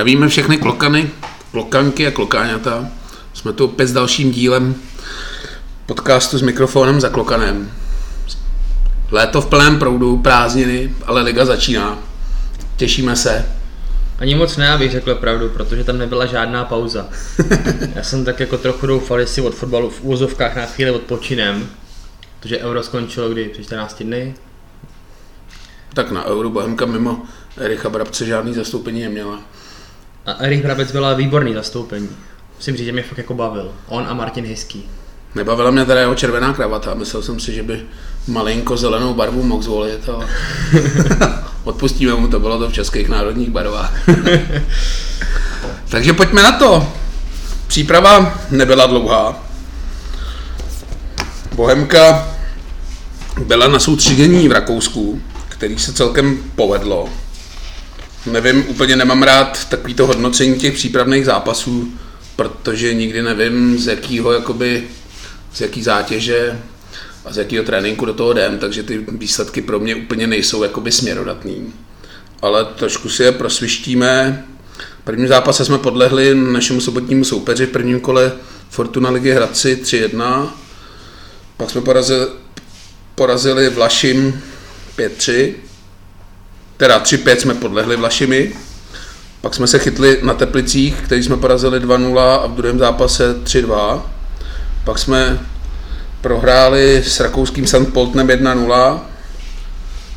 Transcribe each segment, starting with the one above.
Zdravíme všechny klokany, klokanky a klokáňata. Jsme tu opět s dalším dílem podcastu s mikrofonem za klokanem. Léto v plném proudu, prázdniny, ale liga začíná. Těšíme se. Ani moc ne, abych řekl pravdu, protože tam nebyla žádná pauza. Já jsem tak jako trochu doufal, že si od fotbalu v úzovkách na chvíli odpočinem, protože Euro skončilo kdy? Před 14 dny? Tak na Euro Bohemka mimo Ericha Brabce žádný zastoupení neměla. A Erich Brabec byla výborný zastoupení. Musím říct, že mě fakt jako bavil. On a Martin Hiský. Nebavila mě teda jeho červená kravata. Myslel jsem si, že by malinko zelenou barvu mohl zvolit, ale odpustíme mu to, bylo to v českých národních barvách. Takže pojďme na to. Příprava nebyla dlouhá. Bohemka byla na soustředění v Rakousku, který se celkem povedlo. Nevím, úplně nemám rád takovýto hodnocení těch přípravných zápasů, protože nikdy nevím, z jakého jakoby, z jaký zátěže a z jakého tréninku do toho jdem, takže ty výsledky pro mě úplně nejsou jakoby směrodatný. Ale trošku si je prosvištíme. V prvním zápase jsme podlehli našemu sobotnímu soupeři v prvním kole Fortuna Ligy Hradci 3-1. Pak jsme porazili, porazili Vlašim 5-3 teda 3-5 jsme podlehli Vlašimi, pak jsme se chytli na Teplicích, který jsme porazili 2-0 a v druhém zápase 3-2. Pak jsme prohráli s rakouským St. Poltnem 1-0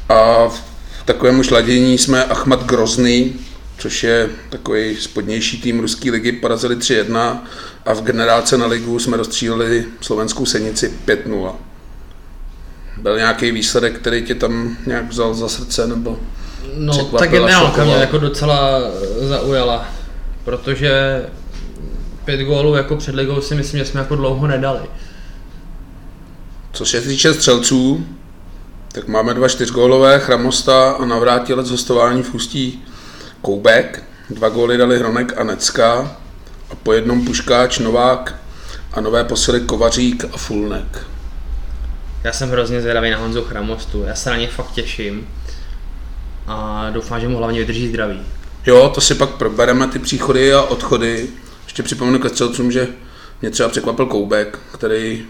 a v takovém šladění jsme Achmat Grozný, což je takový spodnější tým ruské ligy, porazili 3-1 a v generálce na ligu jsme rozstříleli slovenskou senici 5-0. Byl nějaký výsledek, který tě tam nějak vzal za srdce, nebo No, tak jedna mě jako docela zaujala, protože pět gólů jako před ligou si myslím, že jsme jako dlouho nedali. Co se týče střelců, tak máme dva čtyřgólové, Chramosta a navrátilec hostování v Ústí Koubek. Dva góly dali Hronek a Necka a po jednom Puškáč, Novák a nové posily Kovařík a Fulnek. Já jsem hrozně zvědavý na Honzu Chramostu, já se na ně fakt těším a doufám, že mu hlavně vydrží zdraví. Jo, to si pak probereme ty příchody a odchody. Ještě připomenu střelcům, že mě třeba překvapil Koubek, který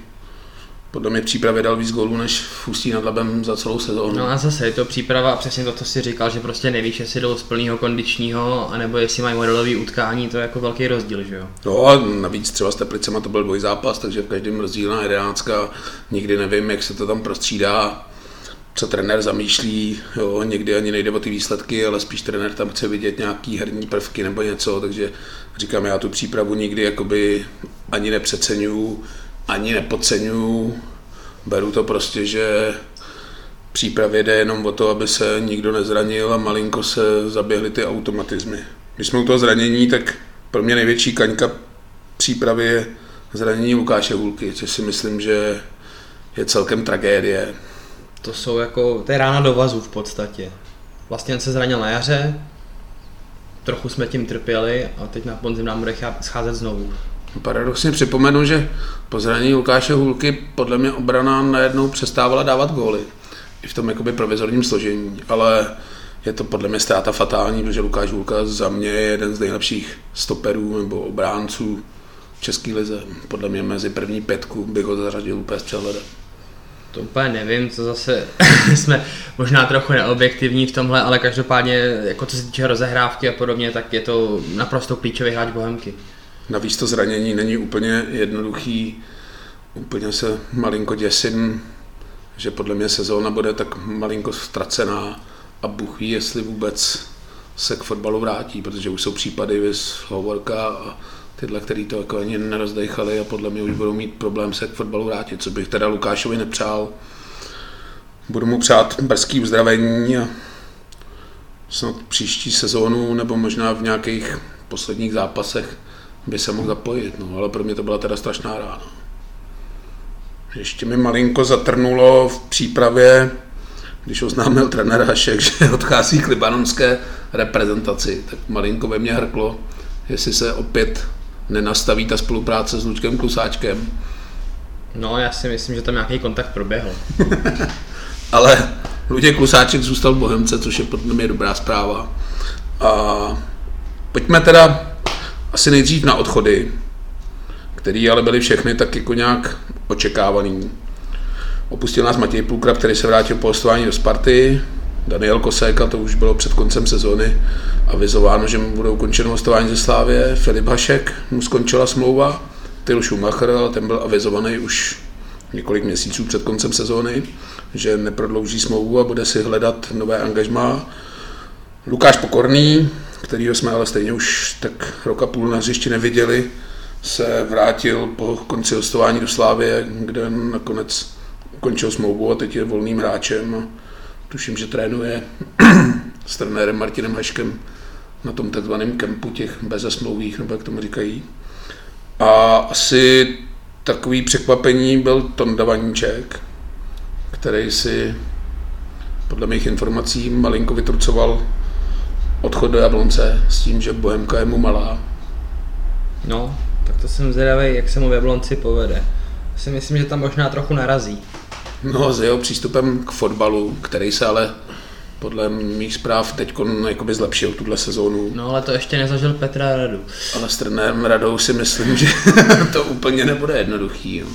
podle mě přípravě dal víc gólů než v Ústí nad Labem za celou sezónu. No a zase je to příprava a přesně to, co si říkal, že prostě nevíš, jestli jdou z plného kondičního, anebo jestli mají modelový utkání, to je jako velký rozdíl, že jo? No a navíc třeba s Teplicema to byl zápas, takže v každém rozdílná jedenáctka, nikdy nevím, jak se to tam prostřídá co trenér zamýšlí, jo, někdy ani nejde o ty výsledky, ale spíš trenér tam chce vidět nějaký herní prvky nebo něco, takže říkám, já tu přípravu nikdy jakoby ani nepřeceňuju, ani nepodceňuju, beru to prostě, že přípravě jde jenom o to, aby se nikdo nezranil a malinko se zaběhly ty automatizmy. Když jsme u toho zranění, tak pro mě největší kaňka přípravy je zranění Lukáše Hulky, což si myslím, že je celkem tragédie to jsou jako, to je rána do vazu v podstatě. Vlastně on se zranil na jaře, trochu jsme tím trpěli a teď na podzim nám bude scházet znovu. Paradoxně připomenu, že po zranění Lukáše Hulky podle mě obrana najednou přestávala dávat góly. I v tom jakoby provizorním složení, ale je to podle mě ztráta fatální, protože Lukáš Hulka za mě je jeden z nejlepších stoperů nebo obránců v České lize. Podle mě mezi první pětku bych ho zařadil úplně s přehledem. To úplně nevím, co zase jsme možná trochu neobjektivní v tomhle, ale každopádně, jako co se týče rozehrávky a podobně, tak je to naprosto klíčový hráč Bohemky. Navíc to zranění není úplně jednoduchý, úplně se malinko děsím, že podle mě sezóna bude tak malinko ztracená a Bůh ví, jestli vůbec se k fotbalu vrátí, protože už jsou případy vys Hovorka a tyhle, který to jako ani nerozdechali a podle mě už budou mít problém se k fotbalu vrátit, co bych teda Lukášovi nepřál. Budu mu přát brzký uzdravení a snad příští sezónu nebo možná v nějakých posledních zápasech by se mohl zapojit, no, ale pro mě to byla teda strašná rána. Ještě mi malinko zatrnulo v přípravě, když oznámil trenér Hašek, že odchází k libanonské reprezentaci, tak malinko ve mně hrklo, jestli se opět nenastaví ta spolupráce s Lučkem Klusáčkem. No, já si myslím, že tam nějaký kontakt proběhl. Ale Luděk Klusáček zůstal v Bohemce, což je podle mě dobrá zpráva. A Pojďme teda asi nejdřív na odchody, který ale byly všechny tak jako nějak očekávaný. Opustil nás Matěj Půlkrab, který se vrátil po hostování do Sparty. Daniel Koséka, to už bylo před koncem sezóny avizováno, že mu bude ukončeno hostování ze Slávě. Filip Hašek, mu skončila smlouva. Tyl Schumacher, ale ten byl avizovaný už několik měsíců před koncem sezóny, že neprodlouží smlouvu a bude si hledat nové angažmá. Lukáš Pokorný, kterýho jsme ale stejně už tak roka půl na hřišti neviděli, se vrátil po konci hostování do Slávě, kde nakonec ukončil smlouvu a teď je volným hráčem. Tuším, že trénuje s trenérem Martinem Heškem na tom takzvaném kempu těch bezesmlouvých, nebo jak tomu říkají. A asi takový překvapení byl Tonda Vaníček, který si podle mých informací malinko vytrucoval odchod do Jablonce s tím, že Bohemka je mu malá. No, tak to jsem zvědavý, jak se mu v Jablonci povede. Si myslím, že tam možná trochu narazí. No, s jeho přístupem k fotbalu, který se ale podle mých zpráv teď jakoby zlepšil tuhle sezónu. No ale to ještě nezažil Petra Radu. Ale s trenérem Radou si myslím, že to úplně nebude jednoduchý. Jo.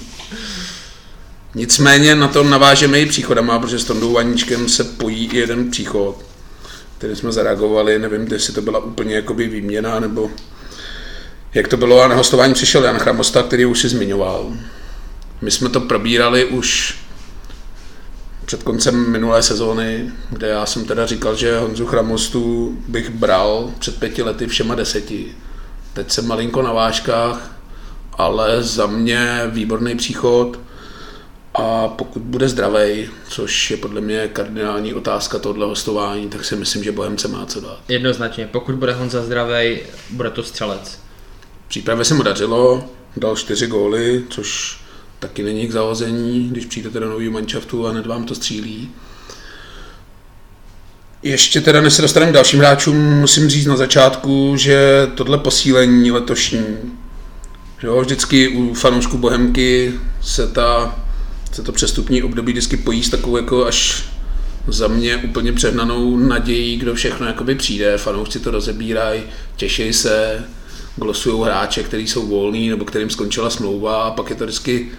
Nicméně na to navážeme i příchodama, protože s Tondou Vaníčkem se pojí i jeden příchod, který jsme zareagovali, nevím, jestli to byla úplně jakoby výměna, nebo jak to bylo, a na hostování přišel Jan Chramosta, který už si zmiňoval. My jsme to probírali už před koncem minulé sezóny, kde já jsem teda říkal, že Honzu Chramostu bych bral před pěti lety všema deseti. Teď jsem malinko na vážkách, ale za mě výborný příchod a pokud bude zdravý, což je podle mě kardinální otázka tohle hostování, tak si myslím, že Bohemce má co dát. Jednoznačně, pokud bude Honza zdravý, bude to střelec. Přípravě se mu dařilo, dal čtyři góly, což taky není k zahození, když přijdete do nového manšaftu a hned vám to střílí. Ještě teda, než se dostaneme k dalším hráčům, musím říct na začátku, že tohle posílení letošní, jo, vždycky u fanoušků Bohemky se, ta, se to přestupní období vždycky pojí s takovou jako až za mě úplně přehnanou nadějí, kdo všechno jakoby přijde, fanoušci to rozebírají, těší se, glosují hráče, kteří jsou volní nebo kterým skončila smlouva a pak je to vždycky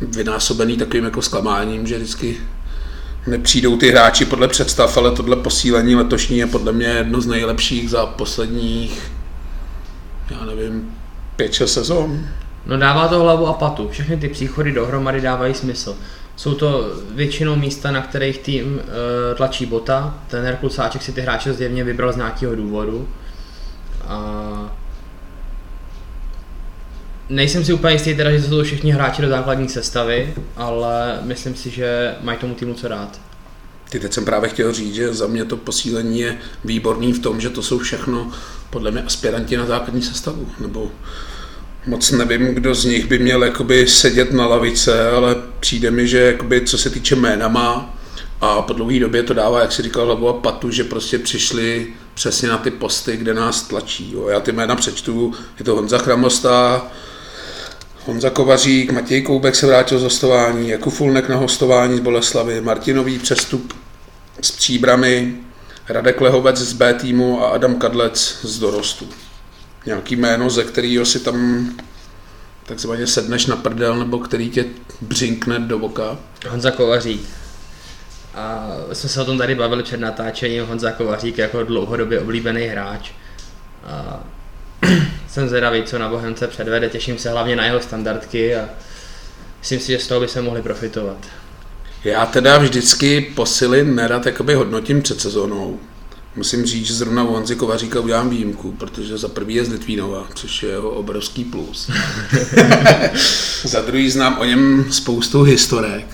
vynásobený takovým jako zklamáním, že vždycky nepřijdou ty hráči podle představ, ale tohle posílení letošní je podle mě jedno z nejlepších za posledních, já nevím, 5-6 sezon. No dává to hlavu a patu. Všechny ty příchody dohromady dávají smysl. Jsou to většinou místa, na kterých tým e, tlačí bota. Ten Herkusáček si ty hráče zjevně vybral z nějakého důvodu. Nejsem si úplně jistý teda, že to jsou všichni hráči do základní sestavy, ale myslím si, že mají tomu týmu co dát. Ty teď jsem právě chtěl říct, že za mě to posílení je výborný v tom, že to jsou všechno podle mě aspiranti na základní sestavu, nebo moc nevím, kdo z nich by měl jakoby sedět na lavice, ale přijde mi, že jakoby, co se týče jména má a po dlouhé době to dává, jak si říkal, hlavu a patu, že prostě přišli přesně na ty posty, kde nás tlačí. Jo. Já ty jména přečtu, je to Honza Chramosta, Honza Kovařík, Matěj Koubek se vrátil z hostování, Jakub Fulnek na hostování z Boleslavy, Martinový přestup s Příbrami, Radek Lehovec z B týmu a Adam Kadlec z dorostu. Nějaký jméno, ze kterého si tam takzvaně sedneš na prdel, nebo který tě břinkne do voka. Honza Kovařík. A jsme se o tom tady bavili před natáčením. Honza Kovařík jako dlouhodobě oblíbený hráč. A jsem zvědavý, co na Bohemce předvede, těším se hlavně na jeho standardky a myslím si, že z toho by se mohli profitovat. Já teda vždycky posily nerad jakoby hodnotím před sezónou. Musím říct, že zrovna u Honzi Kovaříka udělám výjimku, protože za prvý je z Litvínova, což je jeho obrovský plus. za druhý znám o něm spoustu historek.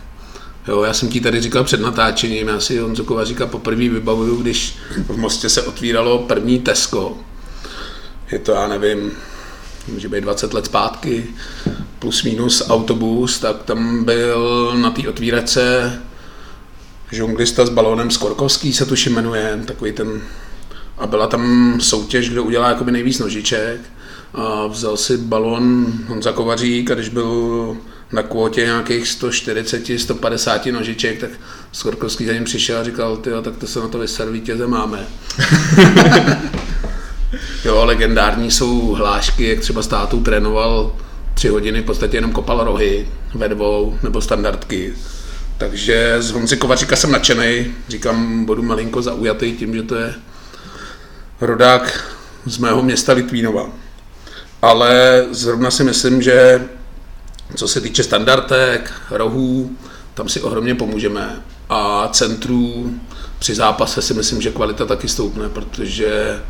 Jo, já jsem ti tady říkal před natáčením, já si Honzu Kovaříka poprvé vybavuju, když v Mostě se otvíralo první Tesco je to, já nevím, může být 20 let zpátky, plus minus autobus, tak tam byl na té otvírace žonglista s balónem Skorkovský se tuším jmenuje, takový ten, a byla tam soutěž, kdo udělá jakoby nejvíc nožiček a vzal si balón Honza Kovařík a když byl na kvótě nějakých 140, 150 nožiček, tak Skorkovský za ním přišel a říkal, ty, tak to se na to vyserví, máme. Jo, legendární jsou hlášky, jak třeba státu trénoval tři hodiny, v podstatě jenom kopal rohy ve dvou nebo standardky. Takže z Honzi Kovaříka jsem nadšený, říkám, budu malinko zaujatý tím, že to je rodák z mého města Litvínova. Ale zrovna si myslím, že co se týče standardek, rohů, tam si ohromně pomůžeme. A centrů při zápase si myslím, že kvalita taky stoupne, protože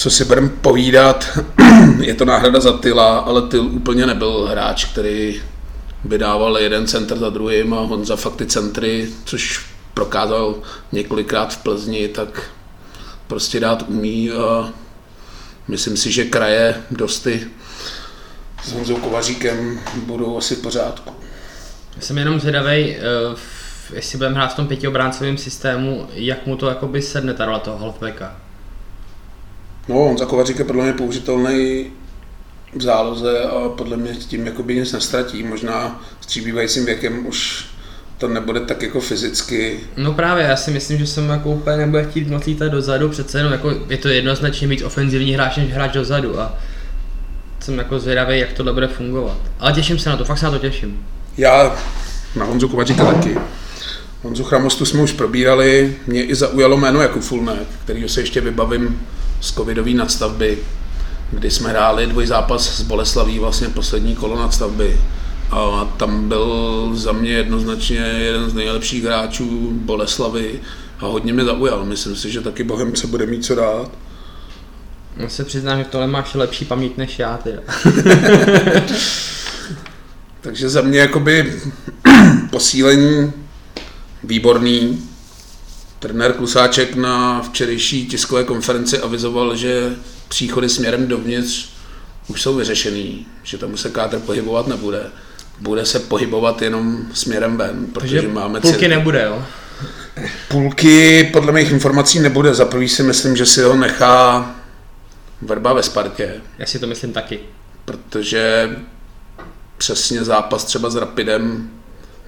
co si budeme povídat, je to náhrada za Tyla, ale Tyl úplně nebyl hráč, který by dával jeden center za druhým a Honza fakt ty centry, což prokázal několikrát v Plzni, tak prostě dát umí a myslím si, že kraje dosty s Honzou Kovaříkem budou asi v pořádku. Já jsem jenom zvědavý, eh, jestli budeme hrát v tom pětiobráncovém systému, jak mu to jakoby sedne ta role toho halfbacka. No, Honza Kovařík je podle mě použitelný v záloze a podle mě tím jakoby nic nestratí. Možná s přibývajícím věkem už to nebude tak jako fyzicky. No právě, já si myslím, že jsem jako úplně nebude chtít moc lítat dozadu, přece jenom jako je to jednoznačně víc ofenzivní hráč než hráč dozadu a jsem jako zvědavý, jak to bude fungovat. Ale těším se na to, fakt se na to těším. Já na Honzu Kovaříka taky. Honzu Chramostu jsme už probírali, mě i zaujalo jméno jako Fulnek, kterýho se ještě vybavím z covidové nadstavby, kdy jsme hráli dvojzápas s Boleslaví, vlastně poslední kolo nadstavby. A tam byl za mě jednoznačně jeden z nejlepších hráčů Boleslavy a hodně mě zaujal. Myslím si, že taky Bohemce bude mít co dát. Já se přiznám, že tohle máš lepší paměť než já teda. Takže za mě jakoby posílení výborný. Trenér Klusáček na včerejší tiskové konferenci avizoval, že příchody směrem dovnitř už jsou vyřešený, že tam se kádr pohybovat nebude. Bude se pohybovat jenom směrem ven, protože Takže máme půlky cir- nebude, jo? Půlky podle mých informací nebude. Za prvý si myslím, že si ho nechá Vrba ve Spartě, Já si to myslím taky. protože přesně zápas třeba s Rapidem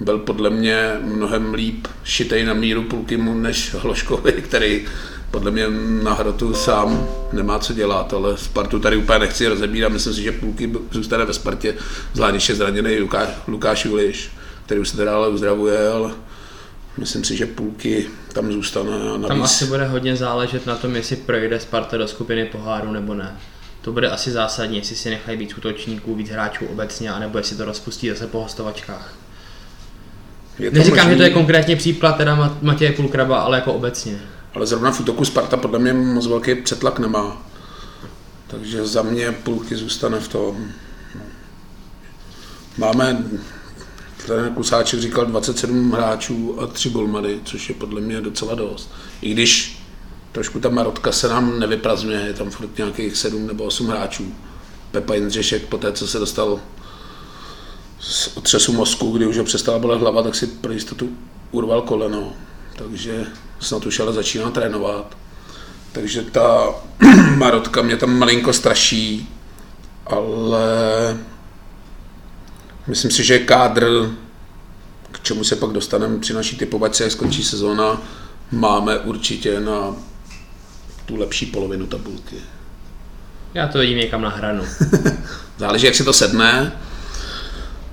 byl podle mě mnohem líp šitej na míru Pulkymu než Hloškovi, který podle mě na hrotu sám nemá co dělat, ale Spartu tady úplně nechci rozebírat, myslím si, že Pulky zůstane ve Spartě, zvlášť když je zraněný Lukáš, Lukáš Juliš, který už se teda ale uzdravuje, ale myslím si, že Pulky tam zůstane a navíc... Tam asi bude hodně záležet na tom, jestli projde Sparta do skupiny poháru nebo ne. To bude asi zásadní, jestli si nechají víc útočníků, víc hráčů obecně, anebo jestli to rozpustí zase po hostovačkách. Je to Neříkám, možný, že to je konkrétně příklad teda Ma- Matěje Pulkraba, ale jako obecně. Ale zrovna v útoku Sparta podle mě moc velký přetlak nemá. Takže za mě půlky zůstane v tom. Máme, trenér Kusáček říkal 27 hráčů a 3 golmany, což je podle mě docela dost. I když trošku ta marotka se nám nevyprazňuje, je tam furt nějakých 7 nebo 8 hráčů. Pepa Jindřišek po té, co se dostal z otřesu mozku, kdy už ho přestala bolet hlava, tak si pro jistotu urval koleno. Takže snad už ale začíná trénovat. Takže ta marotka mě tam malinko straší, ale myslím si, že kádr, k čemu se pak dostaneme při naší typovačce, jak skončí sezóna, máme určitě na tu lepší polovinu tabulky. Já to vidím někam na hranu. Záleží, jak si to sedne.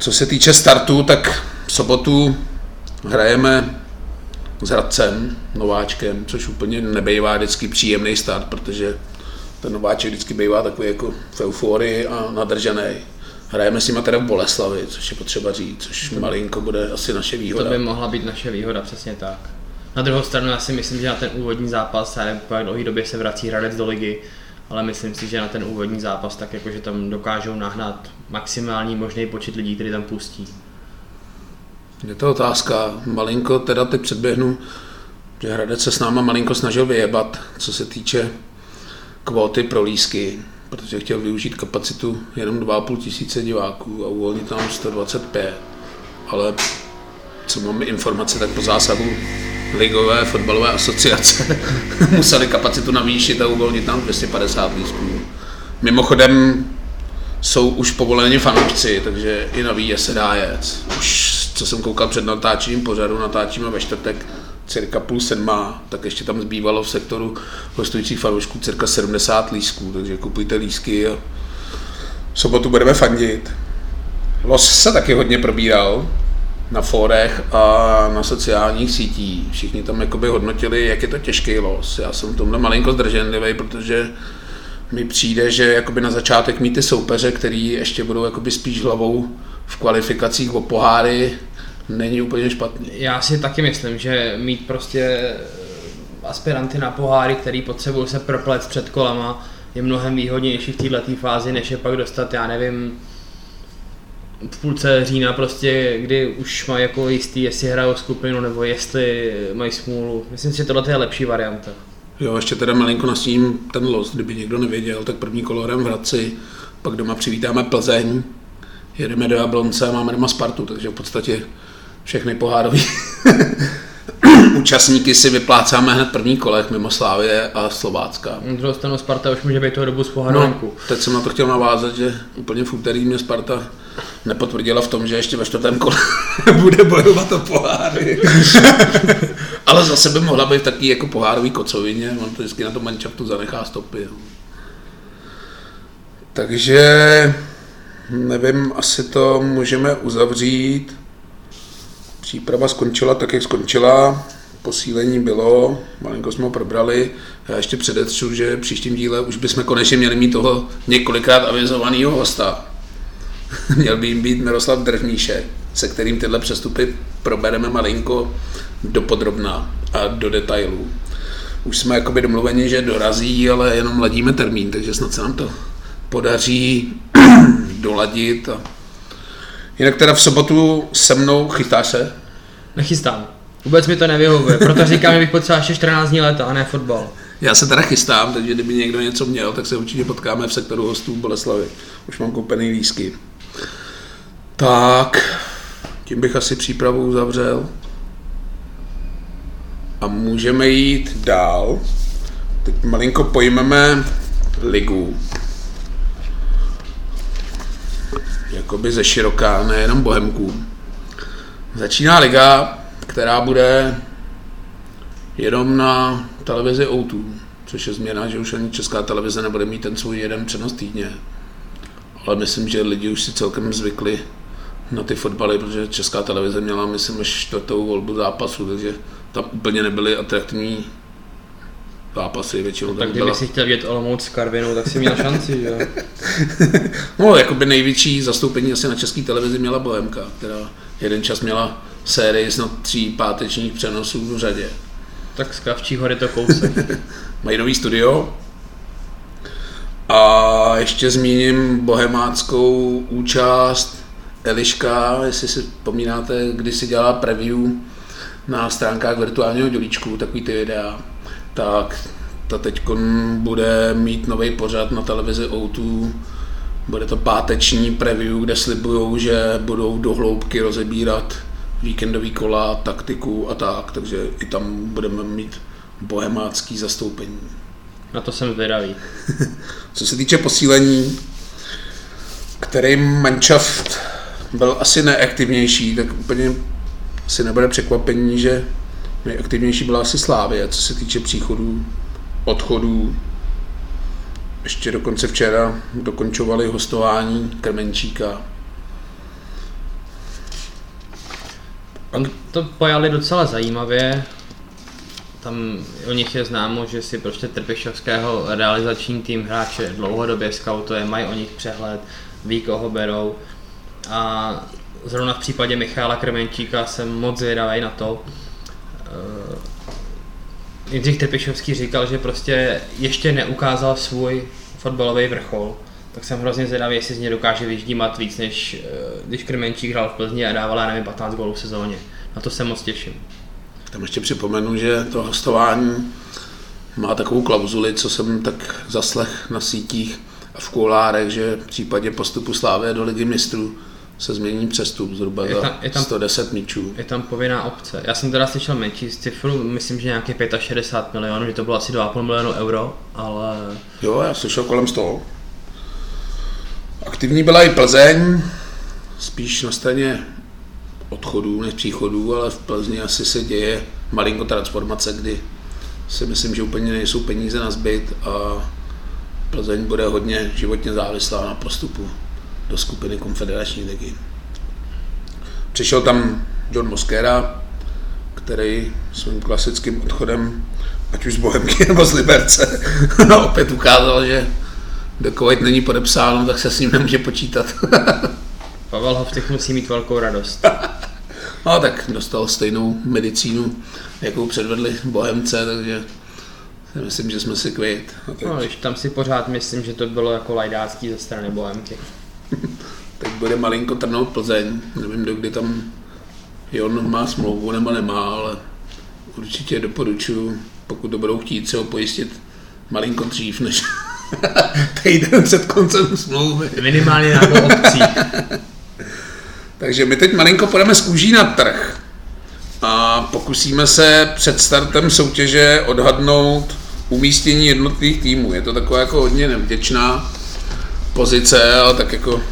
Co se týče startu, tak v sobotu hrajeme s Hradcem, nováčkem, což úplně nebejvá vždycky příjemný start, protože ten nováček vždycky bývá takový jako v euforii a nadržený. Hrajeme s nimi teda v Boleslavi, což je potřeba říct, což malinko bude asi naše To výhoda. by mohla být naše výhoda, přesně tak. Na druhou stranu já si myslím, že na ten úvodní zápas, já nevím, po jak dlouhé době se vrací Hradec do ligy, ale myslím si, že na ten úvodní zápas tak jakože tam dokážou nahnat maximální možný počet lidí, který tam pustí. Je to otázka. Malinko teda teď předběhnu, že Hradec se s náma malinko snažil vyjebat, co se týče kvóty pro lísky, protože chtěl využít kapacitu jenom 2,5 tisíce diváků a uvolnit tam 125. Ale co máme informace, tak po zásahu Ligové fotbalové asociace museli kapacitu navýšit a uvolnit tam 250 lístků. Mimochodem jsou už povoleni fanoušci, takže i na výjezd se dá jet. Už co jsem koukal před natáčením pořadu, natáčíme ve čtvrtek, cirka půl sedma, tak ještě tam zbývalo v sektoru hostujících fanoušků cirka 70 lísků, takže kupujte lísky a v sobotu budeme fandit. Los se taky hodně probíral na fórech a na sociálních sítích. Všichni tam jakoby hodnotili, jak je to těžký los. Já jsem v tomhle malinko zdrženlivý, protože mi přijde, že jakoby na začátek mít ty soupeře, který ještě budou jakoby spíš hlavou v kvalifikacích o poháry, není úplně špatný. Já si taky myslím, že mít prostě aspiranty na poháry, který potřebují se proplet před kolama, je mnohem výhodnější v této fázi, než je pak dostat, já nevím, v půlce října prostě, kdy už mají jako jistý, jestli hrajou skupinu nebo jestli mají smůlu. Myslím si, že tohle je lepší varianta. Jo, ještě teda malinko nasím ten los, kdyby někdo nevěděl, tak první kolo v Hradci, pak doma přivítáme Plzeň, jedeme do Jablonce a máme doma Spartu, takže v podstatě všechny pohárové účastníky si vyplácáme hned první kolech mimo Slávě a Slovácka. Druhou stranu Sparta už může být toho dobu z poháru No, teď jsem na to chtěl navázat, že úplně v úterý mě Sparta nepotvrdila v tom, že ještě ve čtvrtém kole bude bojovat o poháry. Ale zase by mohla být taky jako pohárový kocovině, on to vždycky na tom manšaftu zanechá stopy. jo. Takže nevím, asi to můžeme uzavřít. Příprava skončila tak, jak skončila. Posílení bylo, malinko jsme ho probrali. Já ještě předetřu, že příštím díle už bychom konečně měli mít toho několikrát avizovaného hosta. Měl by jim být Miroslav Držníšek, se kterým tyhle přestupy probereme malinko dopodrobná a do detailů. Už jsme jakoby domluveni, že dorazí, ale jenom ladíme termín, takže snad se nám to podaří doladit. A... Jinak teda v sobotu se mnou chystáš se? Nechystám. Vůbec mi to nevyhovuje, proto říkám, že bych potřeboval ještě 14 dní leta a ne fotbal. Já se teda chystám, takže kdyby někdo něco měl, tak se určitě potkáme v sektoru hostů v Boleslavy. Už mám koupený lísky. Tak, tím bych asi přípravu uzavřel. A můžeme jít dál. Teď malinko pojmeme ligu. Jakoby ze široká, nejenom bohemků. Začíná liga, která bude jenom na televizi O2, což je změna, že už ani česká televize nebude mít ten svůj jeden přenos týdně. Ale myslím, že lidi už si celkem zvykli na ty fotbaly, protože česká televize měla, myslím, až čtvrtou volbu zápasu, takže tam úplně nebyly atraktivní zápasy, většinou Tak tam kdybych si chtěl vidět Olomouc s Karvinou, tak si měl šanci, že jo? No, jakoby největší zastoupení asi na české televizi měla Bohemka, která jeden čas měla sérii snad tří pátečních přenosů v řadě. Tak z Kavčí hory to kousek. Mají nový studio. A ještě zmíním bohemáckou účast Eliška, jestli si vzpomínáte, když si dělala preview na stránkách virtuálního dělíčku, takový ty videa, tak ta teď bude mít nový pořad na televizi O2. Bude to páteční preview, kde slibují, že budou do hloubky rozebírat víkendový kola, taktiku a tak, takže i tam budeme mít bohemácký zastoupení. Na to jsem zvědavý. Co se týče posílení, který manšaft byl asi neaktivnější, tak úplně asi nebude překvapení, že nejaktivnější byla asi Slávě, co se týče příchodů, odchodů. Ještě dokonce včera dokončovali hostování Krmenčíka. On to pojali docela zajímavě. Tam o nich je známo, že si prostě Trpišovského realizační tým hráče dlouhodobě scoutuje, mají o nich přehled, ví, koho berou. A zrovna v případě Michála Krmenčíka jsem moc zvědavý na to. Eh, Jindřich Trpišovský říkal, že prostě ještě neukázal svůj fotbalový vrchol, tak jsem hrozně zvědavý, jestli z něj dokáže vyždímat víc, než eh, když Krmenčík hrál v Plzni a dával, já nevím, 15 gólů v sezóně. Na to se moc těším. Tam ještě připomenu, že to hostování má takovou klauzuli, co jsem tak zaslech na sítích a v kulárech, že v případě postupu Slávy do ligy mistrů se změní přestup zhruba Je za tam- je tam- 110 míčů. Je tam povinná obce. Já jsem teda slyšel menší cifru, myslím, že nějaké 65 milionů, že to bylo asi 2,5 milionu euro, ale Jo, já slyšel kolem z toho. Aktivní byla i Plzeň, spíš na straně odchodů než příchodů, ale v Plzni asi se děje malinko transformace, kdy si myslím, že úplně nejsou peníze na zbyt a Plzeň bude hodně životně závislá na postupu do skupiny konfederační ligy. Přišel tam John Mosquera, který svým klasickým odchodem, ať už z Bohemky nebo z Liberce, opět ukázal, že dokud není podepsáno, tak se s ním nemůže počítat. Pavel Hovcich musí mít velkou radost. no tak dostal stejnou medicínu, jakou předvedli Bohemce, takže myslím, že jsme si kvit. No, když tam si pořád myslím, že to bylo jako lajdácký ze strany Bohemky. Teď bude malinko trnout Plzeň, nevím, dokdy tam Jon má smlouvu nebo nemá, ale určitě doporučuji, pokud to budou chtít, se ho pojistit malinko dřív, než týden před koncem smlouvy. Minimálně nějakou opcí. Takže my teď malinko půjdeme z kůží na trh a pokusíme se před startem soutěže odhadnout umístění jednotlivých týmů. Je to taková jako hodně nevděčná pozice, ale tak jako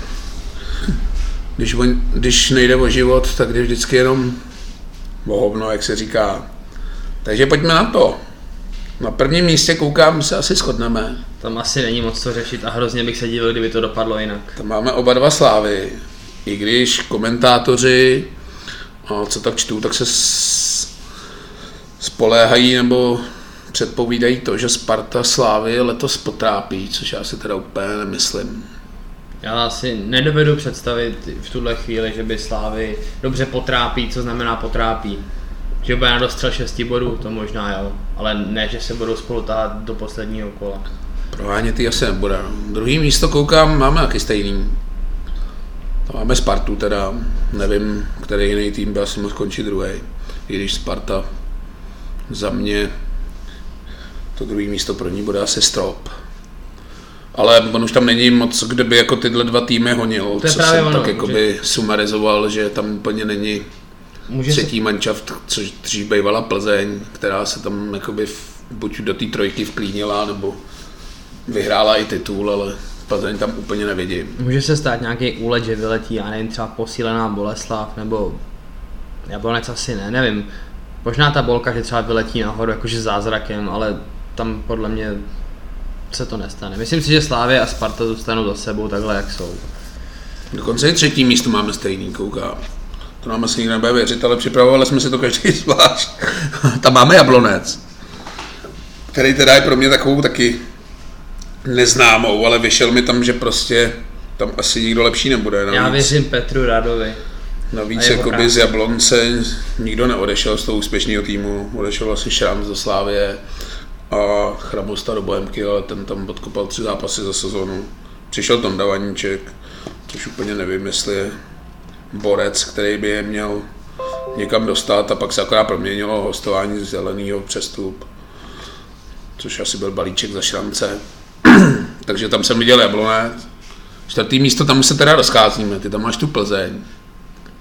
když, on, když nejde o život, tak jde vždycky jenom o hovno, jak se říká. Takže pojďme na to. Na prvním místě koukám, se asi shodneme. Tam asi není moc co řešit a hrozně bych se divil, kdyby to dopadlo jinak. Tam máme oba dva slávy. I když komentátoři, co tak čtu, tak se spoléhají nebo předpovídají to, že Sparta Slávy letos potrápí, což já si teda úplně nemyslím. Já si nedovedu představit v tuhle chvíli, že by Slávy dobře potrápí, co znamená potrápí. Že bude na dostřel 6 bodů, to možná jo, ale ne, že se budou spolu tát do posledního kola. Prohánět ty asi nebude. Druhý místo koukám, máme taky stejný. To máme Spartu teda, nevím, který jiný tým by asi mohl skončit druhý. I když Sparta za mě to druhé místo pro ní bude asi strop. Ale on už tam není moc, kde by jako tyhle dva týmy honil, To co jsem ono, tak jakoby že- sumarizoval, že tam úplně není Může se, třetí manšaft, což dřív bývala Plzeň, která se tam jakoby v, buď do té trojky vklínila, nebo vyhrála i titul, ale Plzeň tam úplně nevidím. může se stát nějaký úlet, že vyletí, já nevím, třeba posílená Boleslav, nebo Jablonec asi ne, nevím. Možná ta bolka, že třeba vyletí nahoru jakože zázrakem, ale tam podle mě se to nestane. Myslím si, že Slávě a Sparta zůstanou za sebou takhle, jak jsou. Dokonce i třetí místo máme stejný, koukám. To nám asi nikdo nebude věřit, ale připravovali jsme si to každý zvlášť. Tam máme Jablonec, který teda je pro mě takovou taky neznámou, ale vyšel mi tam, že prostě tam asi nikdo lepší nebude. Navíc, Já věřím Petru Radovi. navíc jakoby práci. z Jablonce nikdo neodešel z toho úspěšného týmu. Odešel asi Šrams do Slávie a Chrabosta do Bohemky, ale ten tam odkopal tři zápasy za sezonu. Přišel Tonda Vaníček, což úplně nevím, jestli je borec, který by je měl někam dostat a pak se akorát proměnilo hostování z zeleného přestup, což asi byl balíček za šrance. Takže tam jsem viděl Jablonec. Čtvrtý místo, tam se teda rozcházíme, ty tam máš tu Plzeň.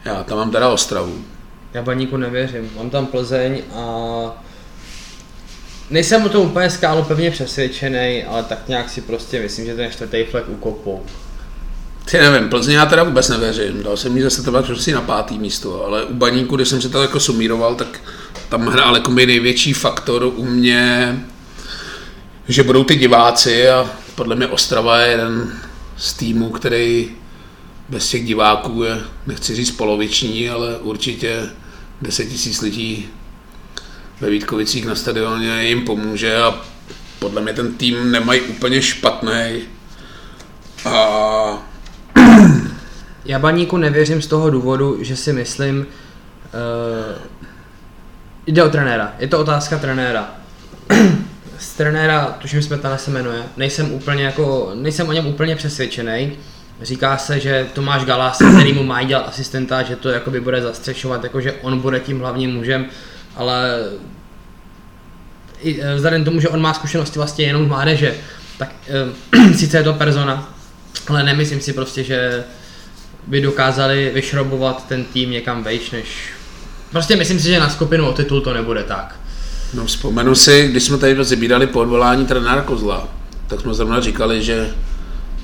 Já tam mám teda Ostravu. Já baníku nevěřím. Mám tam Plzeň a nejsem o tom úplně skálu pevně přesvědčený, ale tak nějak si prostě myslím, že ten čtvrtý flek ukopou. Ty nevím, Plzeň já teda vůbec nevěřím. Dal jsem jí zase třeba prostě na pátý místo, ale u Baníku, když jsem si to jako sumíroval, tak tam hrál jako největší faktor u mě, že budou ty diváci a podle mě Ostrava je jeden z týmů, který bez těch diváků je, nechci říct poloviční, ale určitě 10 tisíc lidí ve Vítkovicích na stadioně jim pomůže a podle mě ten tým nemají úplně špatný. A Já baníku nevěřím z toho důvodu, že si myslím, uh, jde o trenéra, je to otázka trenéra. Z trenéra, tuším Smetana se jmenuje, nejsem úplně jako, nejsem o něm úplně přesvědčený. Říká se, že Tomáš Galás, který mu má dělat asistenta, že to jakoby bude zastřešovat, jakože on bude tím hlavním mužem, ale i, eh, vzhledem tomu, že on má zkušenosti vlastně jenom z mládeže, tak eh, sice je to persona, ale nemyslím si prostě, že by dokázali vyšrobovat ten tým někam vejš, než... Prostě myslím si, že na skupinu o titul to nebude tak. No, vzpomenu si, když jsme tady rozebírali po odvolání trenéra Kozla, tak jsme zrovna říkali, že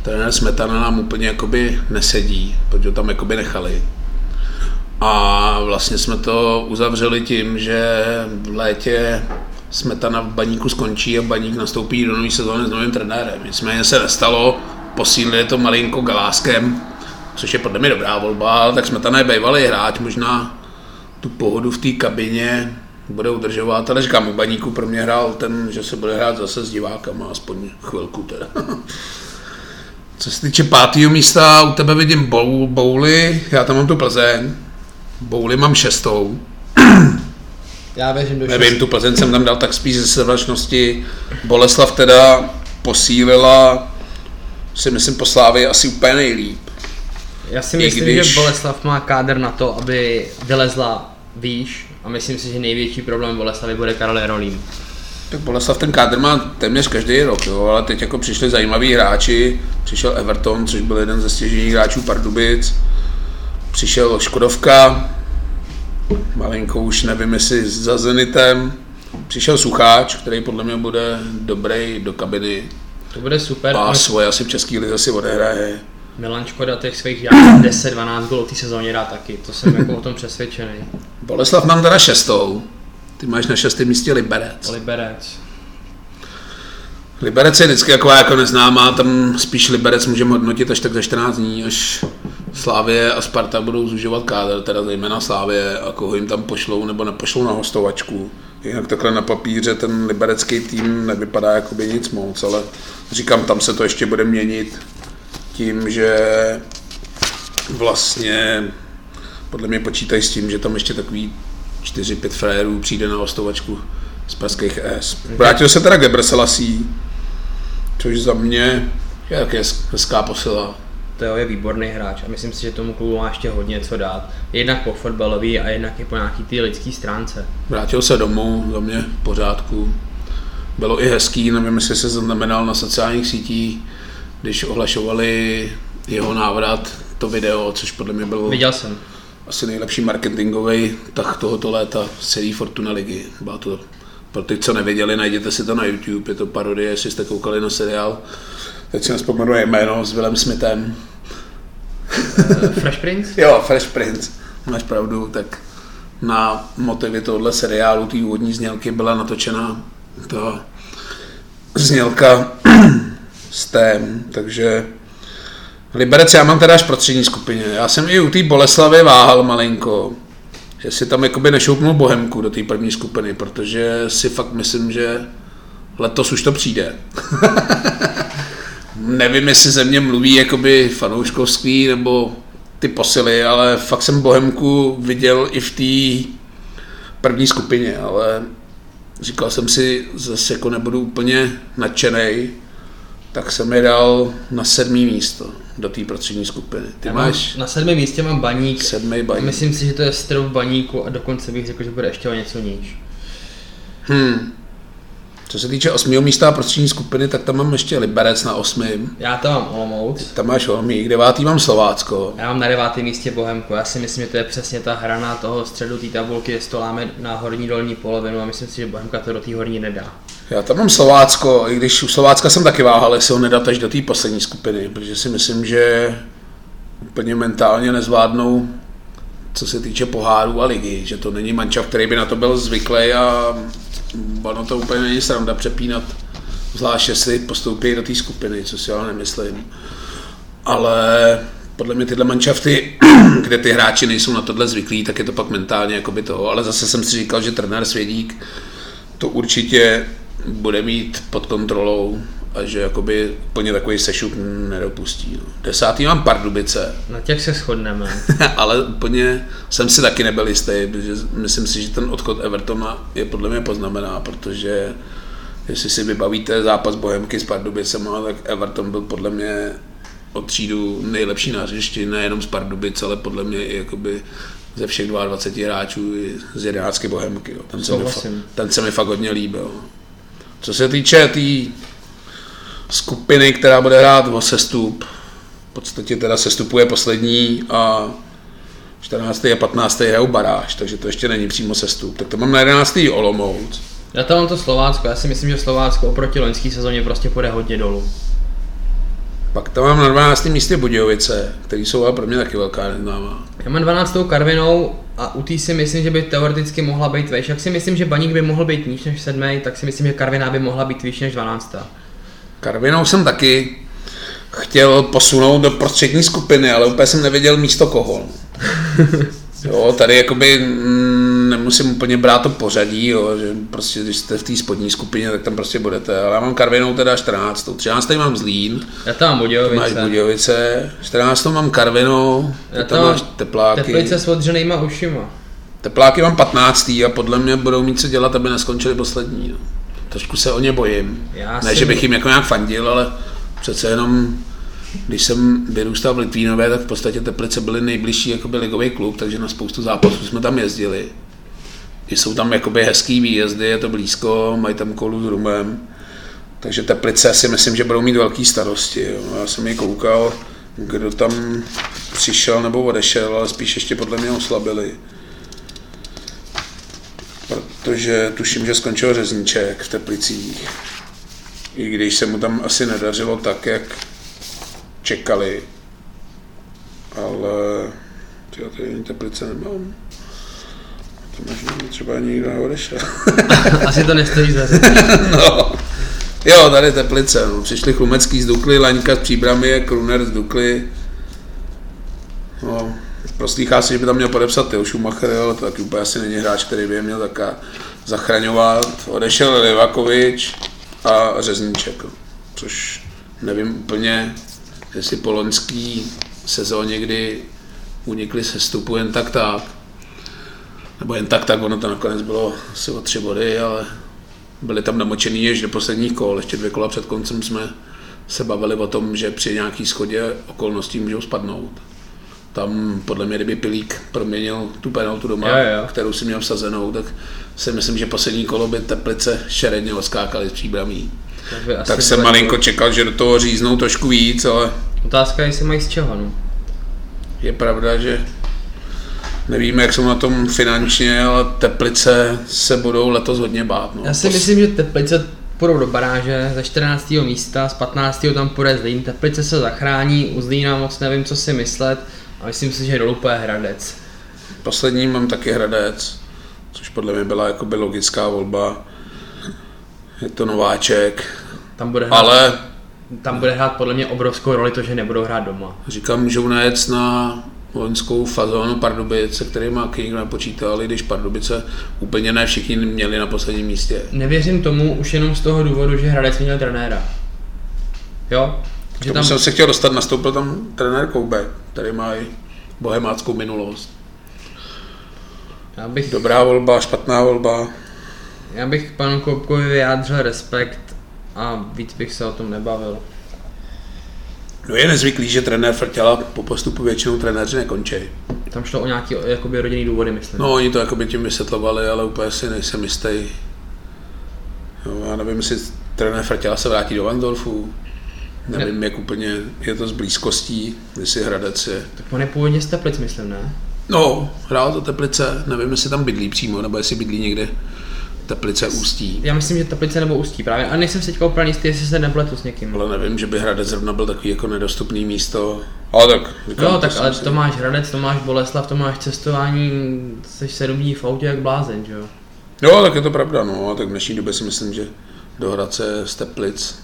trenér Smetana nám úplně jakoby nesedí, protože ho tam jakoby nechali. A vlastně jsme to uzavřeli tím, že v létě Smetana v baníku skončí a baník nastoupí do nové sezóny s novým trenérem. Nicméně se nestalo, posílili to malinko Galáskem, což je podle mě dobrá volba, tak Smetana je bývalý hráč, možná tu pohodu v té kabině bude udržovat, ale říkám, u baníku pro mě hrál ten, že se bude hrát zase s divákama, aspoň chvilku teda. Co se týče pátého místa, u tebe vidím Bouly, já tam mám tu Plzeň. Bouly mám šestou. Já věřím do Nevím, tu Plzeň jsem tam dal tak spíš ze sevačnosti. Boleslav teda posílila, si myslím, po Slávě asi úplně nejlíp. Já si I myslím, když- že Boleslav má kádr na to, aby vylezla výš a myslím si, že největší problém Boleslavy bude Karel Jarolím. Tak Boleslav ten kádr má téměř každý rok, jo, ale teď jako přišli zajímaví hráči, přišel Everton, což byl jeden ze stěžení hráčů Pardubic, přišel Škodovka, malinko už nevím jestli za Zenitem, přišel Sucháč, který podle mě bude dobrý do kabiny To bude super. a svoje asi v České lize si odehraje. Milan Škoda těch svých žádných 10-12 gólů v té sezóně dá taky, to jsem jako o tom přesvědčený. Boleslav mám teda šestou, ty máš na šestém místě Liberec. Liberec. Liberec je vždycky taková jako neznámá, tam spíš Liberec můžeme hodnotit až tak za 14 dní, až Slávě a Sparta budou zužovat kádr, teda zejména Slávě a koho jim tam pošlou nebo nepošlou na hostovačku. Jinak takhle na papíře ten liberecký tým nevypadá jako by nic moc, ale říkám, tam se to ještě bude měnit tím, že vlastně podle mě počítají s tím, že tam ještě takový 4-5 frérů přijde na hostovačku z pražských S. Vrátil se teda Geber Selassie, což za mě je hez- hezká posila. To je výborný hráč a myslím si, že tomu klubu má ještě hodně co dát. Jednak po fotbalový a jednak i po nějaký té lidské stránce. Vrátil se domů, za mě v pořádku. Bylo i hezký, nevím, jestli se zaznamenal na sociálních sítích, když ohlašovali jeho návrat, to video, což podle mě byl Viděl jsem. asi nejlepší marketingový tah tohoto léta z celé Fortuna ligy. Byla to, pro ty, co nevěděli, najděte si to na YouTube, je to parodie, jestli jste koukali na seriál. Teď si nespomenu jméno s Willem Smithem. Eh, Fresh Prince? Jo, Fresh Prince, máš pravdu, tak na motivy tohohle seriálu, té úvodní znělky byla natočena ta znělka s tém, takže Liberec já mám teda až prostřední skupině. Já jsem i u té Boleslavy váhal malinko, jestli tam jakoby nešoupnul Bohemku do té první skupiny, protože si fakt myslím, že letos už to přijde. Nevím, jestli ze mě mluví jakoby fanouškovský nebo ty posily, ale fakt jsem Bohemku viděl i v té první skupině, ale říkal jsem si, zase jako nebudu úplně nadšenej, tak jsem je dal na sedmý místo do té prostřední skupiny. Ty Já mám, máš na sedmém místě mám baník. sedmý baník. myslím si, že to je strop baníku a dokonce bych řekl, že bude ještě o něco níž. Hmm. Co se týče osmého místa a prostřední skupiny, tak tam mám ještě Liberec na osmém. Já to mám Olomouc. Tam máš Olmík, devátý mám Slovácko. Já mám na devátém místě Bohemku. Já si myslím, že to je přesně ta hrana toho středu té tabulky, že stoláme na horní dolní polovinu a myslím si, že Bohemka to do té horní nedá. Já tam mám Slovácko, i když u Slovácka jsem taky váhal, jestli ho nedat až do té poslední skupiny, protože si myslím, že úplně mentálně nezvládnou, co se týče pohárů a ligy, že to není mančav, který by na to byl zvyklý a ono to úplně není sranda přepínat, zvlášť jestli postoupí do té skupiny, co si ale nemyslím. Ale podle mě tyhle manšafty, kde ty hráči nejsou na tohle zvyklí, tak je to pak mentálně jakoby toho. Ale zase jsem si říkal, že trenér Svědík to určitě bude mít pod kontrolou a že jakoby úplně takový sešup nedopustí. No. Desátý mám Pardubice, Na těch se shodneme. ale úplně jsem si taky nebyl jistý, protože myslím si, že ten odchod Evertona je podle mě poznamená, protože jestli si vybavíte zápas Bohemky s Pardubicema, tak Everton byl podle mě od třídu nejlepší na hřišti, nejenom z Pardubic, ale podle mě i jakoby ze všech 22 hráčů z 11 Bohemky. Jo. Ten, se mi, fa- Souhlasím. ten se mi fakt hodně líbil. Co se týče té tý skupiny, která bude hrát o sestup, v podstatě teda sestupuje poslední a 14. a 15. hrajou baráž, takže to ještě není přímo sestup. Tak to mám na 11. Olomouc. Já tam mám to Slovácko. Já si myslím, že Slovácko oproti loňské sezóně prostě půjde hodně dolů. Pak tam mám na 12. místě Budějovice, který jsou ale pro mě taky velká neznámá. Já mám 12. Karvinou a u té si myslím, že by teoreticky mohla být vejš. Jak si myslím, že Baník by mohl být níž než 7, tak si myslím, že Karviná by mohla být výš než 12. Karvinou jsem taky chtěl posunout do prostřední skupiny, ale úplně jsem nevěděl místo koho. Jo, tady jakoby nemusím úplně brát to pořadí, jo, že prostě když jste v té spodní skupině, tak tam prostě budete. Ale já mám Karvinou teda 14. 13. mám Zlín, Já tam mám Budějovice. máš Budějovice, 14. mám Karvinou, Já tam tam máš Tepláky. Teplice s odřenýma ušima. Tepláky mám 15. a podle mě budou mít co dělat, aby neskončili poslední. No. Trošku se o ně bojím. Já ne, si- že bych jim jako nějak fandil, ale přece jenom když jsem vyrůstal v Litvínové, tak v podstatě Teplice byly nejbližší jakoby ligový klub, takže na spoustu zápasů jsme tam jezdili. Jsou tam jakoby hezký výjezdy, je to blízko, mají tam kolu s rumem. Takže Teplice si myslím, že budou mít velký starosti. Jo. Já jsem je koukal, kdo tam přišel nebo odešel, ale spíš ještě podle mě oslabili. Protože tuším, že skončil řezníček v Teplicích. I když se mu tam asi nedařilo tak, jak čekali. Ale tyjo, tady Teplice nemám. To možná třeba nikdo neodešel. Asi to nestojí za no. Jo, tady Teplice. No. Přišli Chlumecký z Dukly, Laňka z Příbramy, Kruner z Dukly. No, proslýchá si, že by tam měl podepsat Til Schumacher, ale to taky úplně asi není hráč, který by je měl taká zachraňovat. Odešel Livakovič a Řezníček, což nevím úplně, jestli po loňský sezóně, kdy unikli se stupu jen tak tak, nebo jen tak tak, ono to nakonec bylo asi o tři body, ale byli tam namočený až do posledních kol. Ještě dvě kola před koncem jsme se bavili o tom, že při nějaký schodě okolností můžou spadnout. Tam podle mě, kdyby Pilík proměnil tu penaltu doma, Jo, jo. kterou si měl vsazenou, tak si myslím, že poslední kolo by Teplice šeredně oskákali z příbramí. Tak, Tak jsem malinko čekal, že do toho říznou trošku víc, ale Otázka je, jestli mají z čeho, no. je pravda, že nevíme, jak jsou na tom finančně, ale Teplice se budou letos hodně bát. No. Já si Pos- myslím, že Teplice půjdou do baráže ze 14. místa, z 15. tam půjde Zlín, Teplice se zachrání, u Zlína moc nevím, co si myslet a myslím si, že dolů půjde Hradec. Poslední mám taky Hradec, což podle mě byla jakoby logická volba. Je to nováček, Tam bude hrát, ale tam bude hrát podle mě obrovskou roli to, že nebudou hrát doma. říkám, můžou najet na vojenskou fazonu Pardubic, se kterými nikdo nepočítal, i když Pardubice úplně ne všichni měli na posledním místě. Nevěřím tomu už jenom z toho důvodu, že Hradec měl trenéra. Jo? Že tam jsem se chtěl dostat, nastoupil tam trenér Koubek, který má i bohemáckou minulost. já, bych, Dobrá volba, špatná volba. já bych panu Koupkovi vyjádřil respekt a víc bych se o tom nebavil. No je nezvyklý, že trenér Frtěla po postupu většinou trenéři nekončí. Tam šlo o nějaký jakoby rodinný důvody, myslím. No, oni to jakoby tím vysvětlovali, ale úplně si nejsem jistý. Jo, já nevím, jestli trenér Frtěla se vrátí do Vandorfu. Nevím, jak úplně je to s blízkostí, jestli Hradec je. Tak on je původně z Teplic, myslím, ne? No, hrál to Teplice, nevím, jestli tam bydlí přímo, nebo jestli bydlí někde Teplice Ústí. Já myslím, že Teplice nebo Ústí právě. A nejsem si teďka úplně jistý, jestli se nepletu s někým. Ale nevím, že by Hradec zrovna byl takový jako nedostupný místo. Ale tak, říkám, No, tak ale si- to máš Hradec, to máš Boleslav, to máš cestování, jsi sedm dní v autě jak blázen, že jo? Jo, tak je to pravda, no, a tak v dnešní době si myslím, že do Hradce z Teplic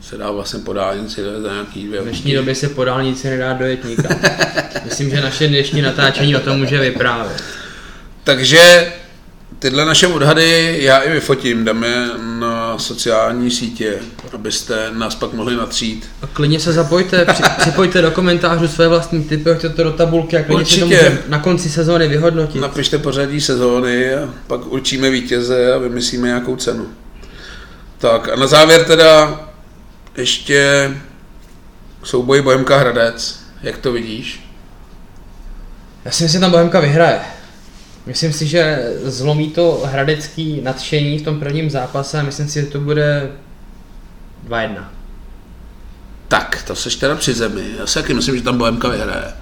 se dá vlastně po dálnici za nějaký dvě V dnešní době se po dálnici nedá dojet nikam. Myslím, že naše dnešní natáčení o tom může vyprávět. Takže tyhle naše odhady já i vyfotím, dáme na sociální sítě, abyste nás pak mohli natřít. A klidně se zapojte, při, připojte do komentářů své vlastní typy, hoďte to do tabulky a klidně si to Určitě. můžeme na konci sezóny vyhodnotit. Napište pořadí sezóny a pak určíme vítěze a vymyslíme nějakou cenu. Tak a na závěr teda ještě souboj Bohemka Hradec. Jak to vidíš? Já si myslím, že tam Bohemka vyhraje. Myslím si, že zlomí to hradecký nadšení v tom prvním zápase a myslím si, že to bude 2-1. Tak, to seš teda při zemi. Já si taky myslím, že tam Bohemka vyhraje.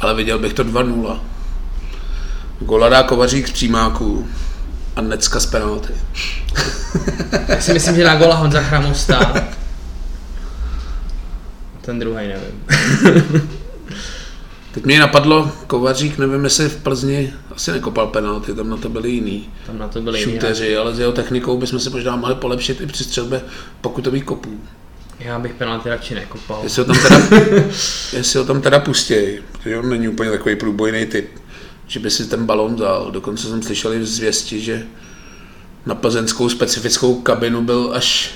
Ale viděl bych to 2-0. Gola dá Kovařík z přímáků a Necka z penalty. Já si myslím, že na gola Honza Chramousta. ten druhý nevím. Teď mě napadlo, Kovařík, nevím, jestli v Plzni asi nekopal penalty, tam na to byli jiný Tam na to byli jiný šuteři, ale s jeho technikou bychom se možná mohli polepšit i při střelbě pokutových kopů. Já bych penalty radši nekopal. Jestli ho tam teda, jestli ho tam teda pustěj, protože on není úplně takový průbojný typ, že by si ten balon dal. Dokonce jsem slyšel i zvěsti, že na plzeňskou specifickou kabinu byl až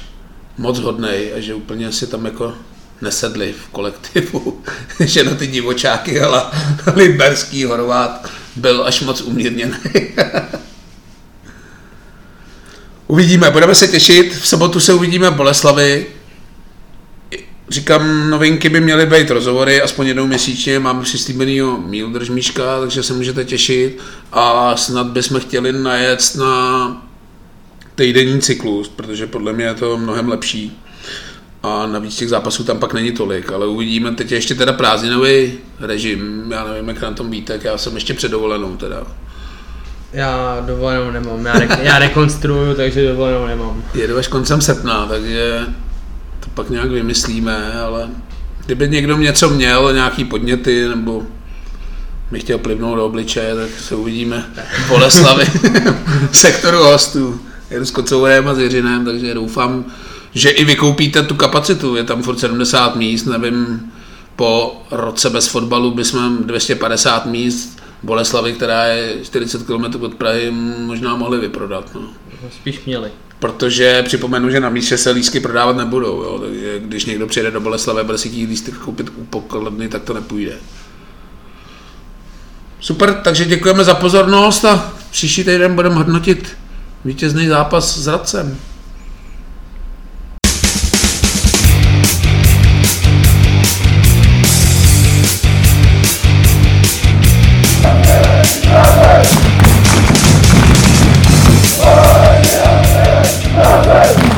moc hodnej a že úplně si tam jako nesedli v kolektivu, že na ty divočáky ale Liberský Horvát byl až moc umírněný. uvidíme, budeme se těšit, v sobotu se uvidíme v Boleslavi, Říkám, novinky by měly být rozhovory, aspoň jednou měsíčně, mám přislíbenýho Míl Držmíška, takže se můžete těšit. A snad bychom chtěli najet na týdenní cyklus, protože podle mě je to mnohem lepší a navíc těch zápasů tam pak není tolik, ale uvidíme, teď je ještě teda prázdninový režim, já nevím, jak na tom víte, já jsem ještě před dovolenou teda. Já dovolenou nemám, já, re- já rekonstruju, takže dovolenou nemám. Jedu až koncem srpna, takže to pak nějak vymyslíme, ale kdyby někdo něco měl, nějaký podněty, nebo mi chtěl plivnout do obličeje, tak se uvidíme v Boleslavy, sektoru hostů. Jedu s Kocouvrem a s Jiřinem, takže doufám, že i vykoupíte tu kapacitu, je tam furt 70 míst, nevím, po roce bez fotbalu bychom 250 míst Boleslavy, která je 40 km od Prahy, možná mohli vyprodat. No. Spíš měli. Protože připomenu, že na místě se lístky prodávat nebudou, jo. takže když někdo přijede do Boleslavy a bude si těch lístek koupit u pokladny, tak to nepůjde. Super, takže děkujeme za pozornost a příští týden budeme hodnotit vítězný zápas s Radcem. Nothing!